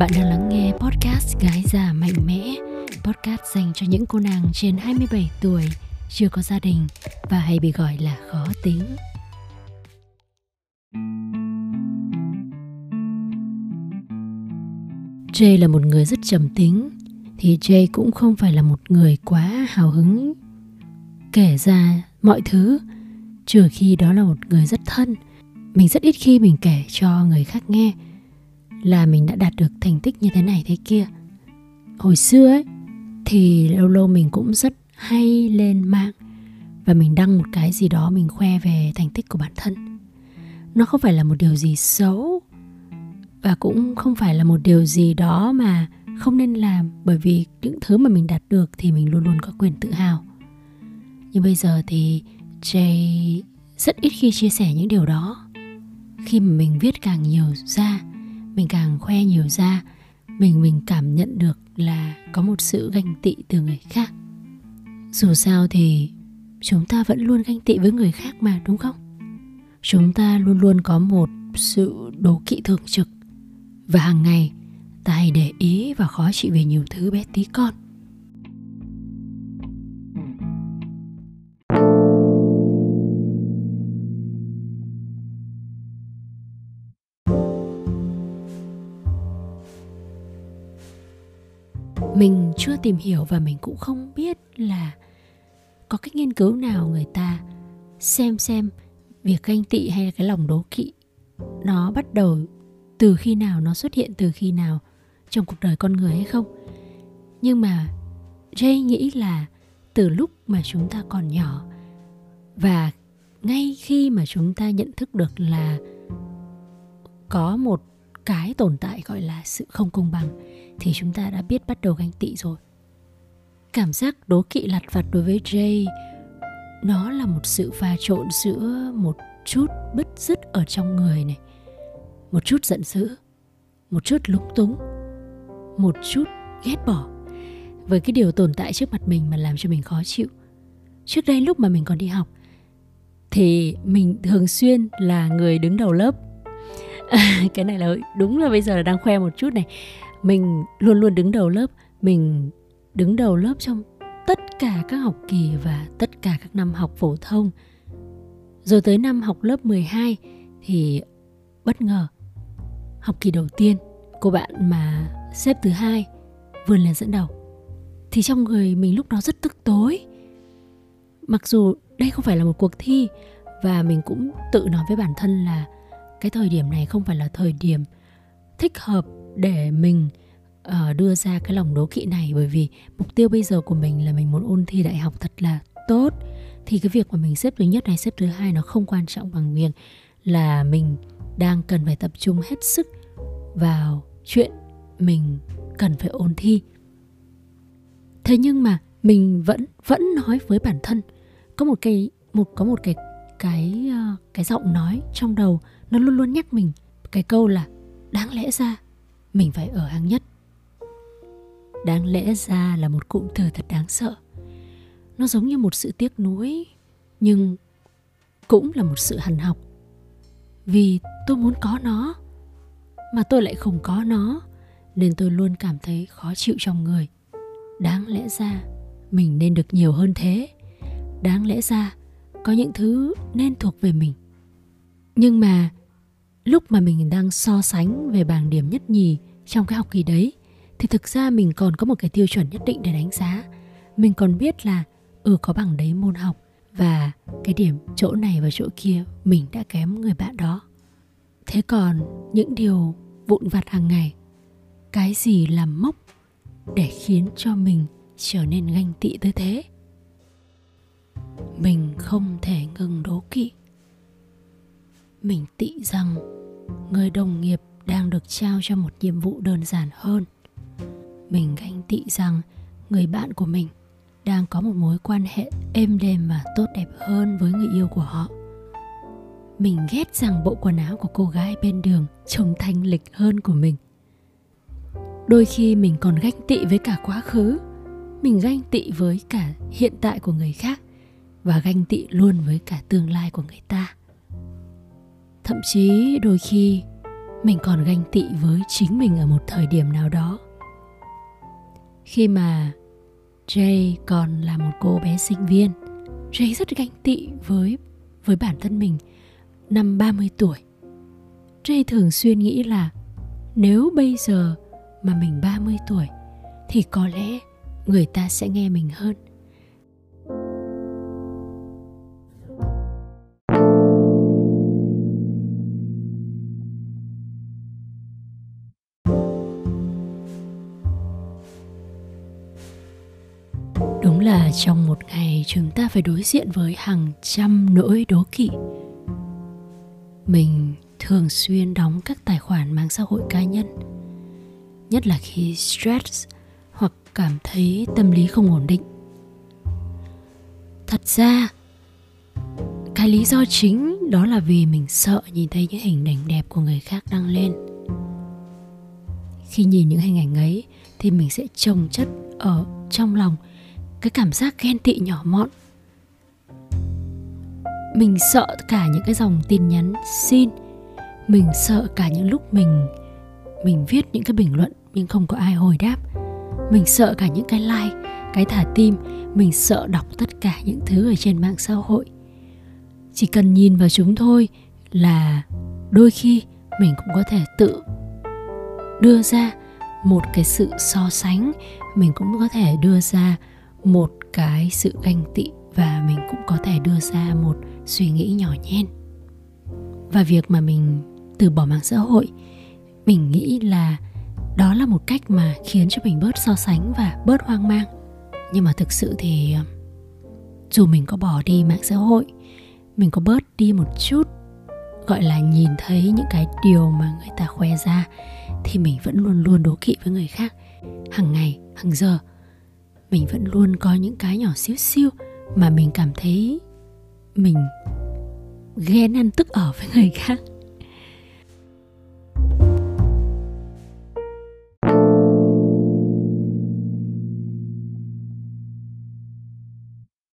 Bạn đang lắng nghe podcast Gái già mạnh mẽ, Podcast dành cho những cô nàng trên 27 tuổi, Chưa có gia đình Và hay bị gọi là khó tính. Jay là một người rất trầm tính, Thì Jay cũng không phải là một người quá hào hứng. Kể ra mọi thứ, Trừ khi đó là một người rất thân, Mình rất ít khi mình kể cho người khác nghe là mình đã đạt được thành tích như thế này thế kia. Hồi xưa ấy, thì lâu lâu mình cũng rất hay lên mạng và mình đăng một cái gì đó mình khoe về thành tích của bản thân. Nó không phải là một điều gì xấu và cũng không phải là một điều gì đó mà không nên làm, bởi vì những thứ mà mình đạt được thì mình luôn luôn có quyền tự hào. Nhưng bây giờ thì Jay rất ít khi chia sẻ những điều đó. Khi mà mình viết càng nhiều ra mình càng khoe nhiều ra, mình mình cảm nhận được là có một sự ganh tị từ người khác. Dù sao thì chúng ta vẫn luôn ganh tị với người khác mà, đúng không? Chúng ta luôn luôn có một sự đố kỵ thường trực. Và hàng ngày, ta hay để ý và khó chịu về nhiều thứ bé tí con. Mình chưa tìm hiểu và mình cũng không biết là có cái nghiên cứu nào người ta xem xem việc ganh tị hay là cái lòng đố kỵ nó bắt đầu từ khi nào, nó xuất hiện từ khi nào trong cuộc đời con người hay không. Nhưng mà Jay nghĩ là từ lúc mà chúng ta còn nhỏ và ngay khi mà chúng ta nhận thức được là có một cái tồn tại gọi là sự không công bằng thì chúng ta đã biết bắt đầu ganh tị rồi. Cảm giác đố kỵ lặt vặt đối với Jay, nó là một sự pha trộn giữa một chút bứt rứt ở trong người này, một chút giận dữ, một chút lúng túng, một chút ghét bỏ với cái điều tồn tại trước mặt mình mà làm cho mình khó chịu. Trước đây lúc mà mình còn đi học thì mình thường xuyên là người đứng đầu lớp. cái này là đúng là bây giờ là đang khoe một chút này. Mình luôn luôn đứng đầu lớp, mình đứng đầu lớp trong tất cả các học kỳ và tất cả các năm học phổ thông. Rồi tới năm học lớp 12 thì bất ngờ, học kỳ đầu tiên, cô bạn mà xếp thứ hai vươn lên dẫn đầu. Thì trong người mình lúc đó rất tức tối. Mặc dù đây không phải là một cuộc thi và mình cũng tự nói với bản thân là cái thời điểm này không phải là thời điểm thích hợp để mình uh, đưa ra cái lòng đố kỵ này. Bởi vì mục tiêu bây giờ của mình là mình muốn ôn thi đại học thật là tốt. Thì cái việc mà mình xếp thứ nhất hay xếp thứ hai nó không quan trọng bằng việc là mình đang cần phải tập trung hết sức vào chuyện mình cần phải ôn thi. Thế nhưng mà mình vẫn vẫn nói với bản thân có một cái một có một cái cái ờ, cái giọng nói trong đầu nó luôn luôn nhắc mình cái câu là đáng lẽ ra mình phải ở hàng nhất. Đáng lẽ ra là một cụm từ thật đáng sợ. Nó giống như một sự tiếc nuối, nhưng cũng là một sự hằn học. Vì tôi muốn có nó, mà tôi lại không có nó, nên tôi luôn cảm thấy khó chịu trong người. Đáng lẽ ra mình nên được nhiều hơn thế. Đáng lẽ ra có những thứ nên thuộc về mình. Nhưng mà, lúc mà mình đang so sánh về bảng điểm nhất nhì trong cái học kỳ đấy, thì thực ra mình còn có một cái tiêu chuẩn nhất định để đánh giá. Mình còn biết là ừ có bằng đấy môn học và cái điểm chỗ này và chỗ kia mình đã kém người bạn đó. Thế còn những điều vụn vặt hàng ngày, cái gì làm mốc để khiến cho mình trở nên ganh tị tới thế? Mình không thể ngừng đố kỵ. Mình tị rằng, người đồng nghiệp đang được trao cho một nhiệm vụ đơn giản hơn. Mình ganh tị rằng, người bạn của mình đang có một mối quan hệ êm đềm và tốt đẹp hơn với người yêu của họ. Mình ghét rằng bộ quần áo của cô gái bên đường trông thanh lịch hơn của mình. Đôi khi mình còn ganh tị với cả quá khứ. Mình ganh tị với cả hiện tại của người khác và ganh tị luôn với cả tương lai của người ta. Thậm chí đôi khi mình còn ganh tị với chính mình ở một thời điểm nào đó. Khi mà Jay còn là một cô bé sinh viên, Jay rất ganh tị với với bản thân mình năm 30 tuổi. Jay thường xuyên nghĩ là nếu bây giờ mà mình 30 tuổi thì có lẽ người ta sẽ nghe mình hơn. Là trong một ngày chúng ta phải đối diện với hàng trăm nỗi đố kỵ. Mình thường xuyên đóng các tài khoản mạng xã hội cá nhân, nhất là khi stress hoặc cảm thấy tâm lý không ổn định. Thật ra, cái lý do chính đó là vì mình sợ nhìn thấy những hình ảnh đẹp của người khác đăng lên. Khi nhìn những hình ảnh ấy, thì mình sẽ trồng chất ở trong lòng cái cảm giác ghen tị nhỏ mọn. Mình sợ cả những cái dòng tin nhắn xin, mình sợ cả những lúc mình mình viết những cái bình luận nhưng không có ai hồi đáp. Mình sợ cả những cái like, cái thả tim, mình sợ đọc tất cả những thứ ở trên mạng xã hội. Chỉ cần nhìn vào chúng thôi là đôi khi mình cũng có thể tự đưa ra một cái sự so sánh, mình cũng có thể đưa ra một cái sự ganh tị và mình cũng có thể đưa ra một suy nghĩ nhỏ nhen. Và việc mà mình từ bỏ mạng xã hội, mình nghĩ là đó là một cách mà khiến cho mình bớt so sánh và bớt hoang mang. Nhưng mà thực sự thì ờ, dù mình có bỏ đi mạng xã hội, mình có bớt đi một chút, gọi là nhìn thấy những cái điều mà người ta khoe ra, thì mình vẫn luôn luôn đố kỵ với người khác, hàng ngày, hàng giờ mình vẫn luôn có những cái nhỏ xíu xiu mà mình cảm thấy mình ghen ăn tức ở với người khác.